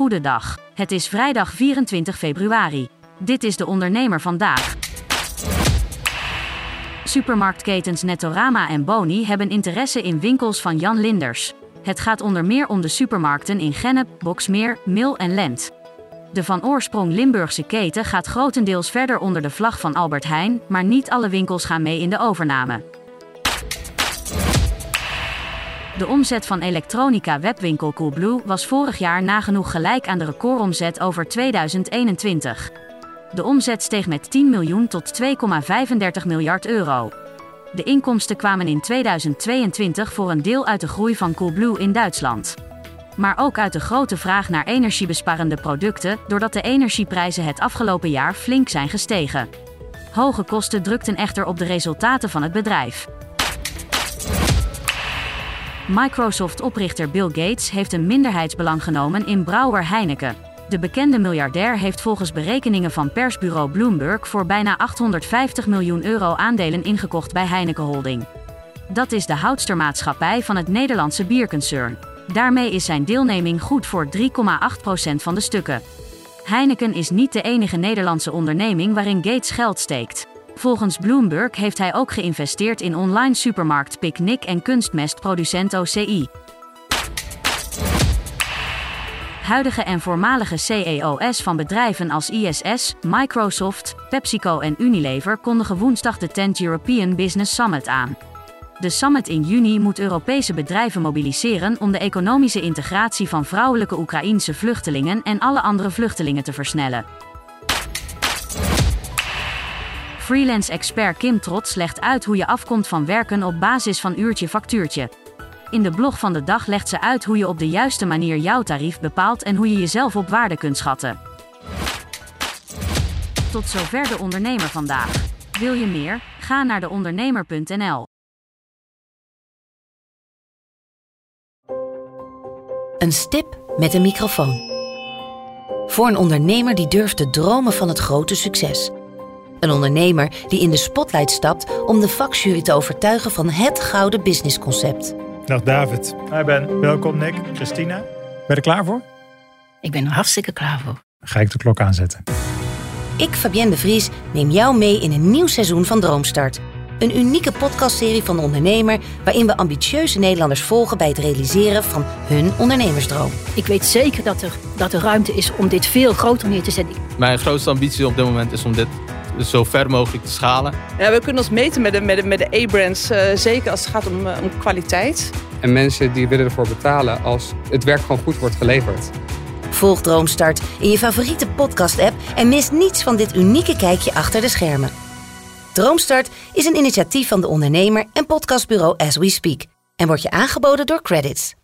Goedendag. Het is vrijdag 24 februari. Dit is de ondernemer vandaag. Supermarktketens Nettorama en Boni hebben interesse in winkels van Jan Linders. Het gaat onder meer om de supermarkten in Gennep, Boksmeer, Mil en Lent. De van oorsprong Limburgse keten gaat grotendeels verder onder de vlag van Albert Heijn, maar niet alle winkels gaan mee in de overname. De omzet van elektronica webwinkel Coolblue was vorig jaar nagenoeg gelijk aan de recordomzet over 2021. De omzet steeg met 10 miljoen tot 2,35 miljard euro. De inkomsten kwamen in 2022 voor een deel uit de groei van Coolblue in Duitsland. Maar ook uit de grote vraag naar energiebesparende producten, doordat de energieprijzen het afgelopen jaar flink zijn gestegen. Hoge kosten drukten echter op de resultaten van het bedrijf. Microsoft-oprichter Bill Gates heeft een minderheidsbelang genomen in brouwer Heineken. De bekende miljardair heeft volgens berekeningen van persbureau Bloomberg voor bijna 850 miljoen euro aandelen ingekocht bij Heineken Holding. Dat is de houdstermaatschappij van het Nederlandse bierconcern. Daarmee is zijn deelneming goed voor 3,8% van de stukken. Heineken is niet de enige Nederlandse onderneming waarin Gates geld steekt. Volgens Bloomberg heeft hij ook geïnvesteerd in online supermarkt Picnic en kunstmestproducent OCI. Huidige en voormalige CEO's van bedrijven als ISS, Microsoft, PepsiCo en Unilever kondigen woensdag de 10th European Business Summit aan. De summit in juni moet Europese bedrijven mobiliseren om de economische integratie van vrouwelijke Oekraïense vluchtelingen en alle andere vluchtelingen te versnellen. Freelance-expert Kim Trots legt uit hoe je afkomt van werken op basis van uurtje-factuurtje. In de blog van de dag legt ze uit hoe je op de juiste manier jouw tarief bepaalt en hoe je jezelf op waarde kunt schatten. Tot zover de ondernemer vandaag. Wil je meer? Ga naar deondernemer.nl. Een stip met een microfoon. Voor een ondernemer die durft te dromen van het grote succes. Een ondernemer die in de spotlight stapt om de vakjury te overtuigen van het gouden businessconcept. Dag David. Hi Ben. Welkom Nick. Christina. Ben je er klaar voor? Ik ben er hartstikke klaar voor. Dan ga ik de klok aanzetten. Ik, Fabienne de Vries, neem jou mee in een nieuw seizoen van Droomstart. Een unieke podcastserie van de ondernemer waarin we ambitieuze Nederlanders volgen bij het realiseren van hun ondernemersdroom. Ik weet zeker dat er, dat er ruimte is om dit veel groter neer te zetten. Mijn grootste ambitie op dit moment is om dit zo ver mogelijk te schalen. Ja, we kunnen ons meten met de, met de, met de A-brands, uh, zeker als het gaat om, uh, om kwaliteit. En mensen die willen ervoor betalen als het werk gewoon goed wordt geleverd. Volg Droomstart in je favoriete podcast-app en mis niets van dit unieke kijkje achter de schermen. Droomstart is een initiatief van de ondernemer en podcastbureau As We Speak en wordt je aangeboden door Credits.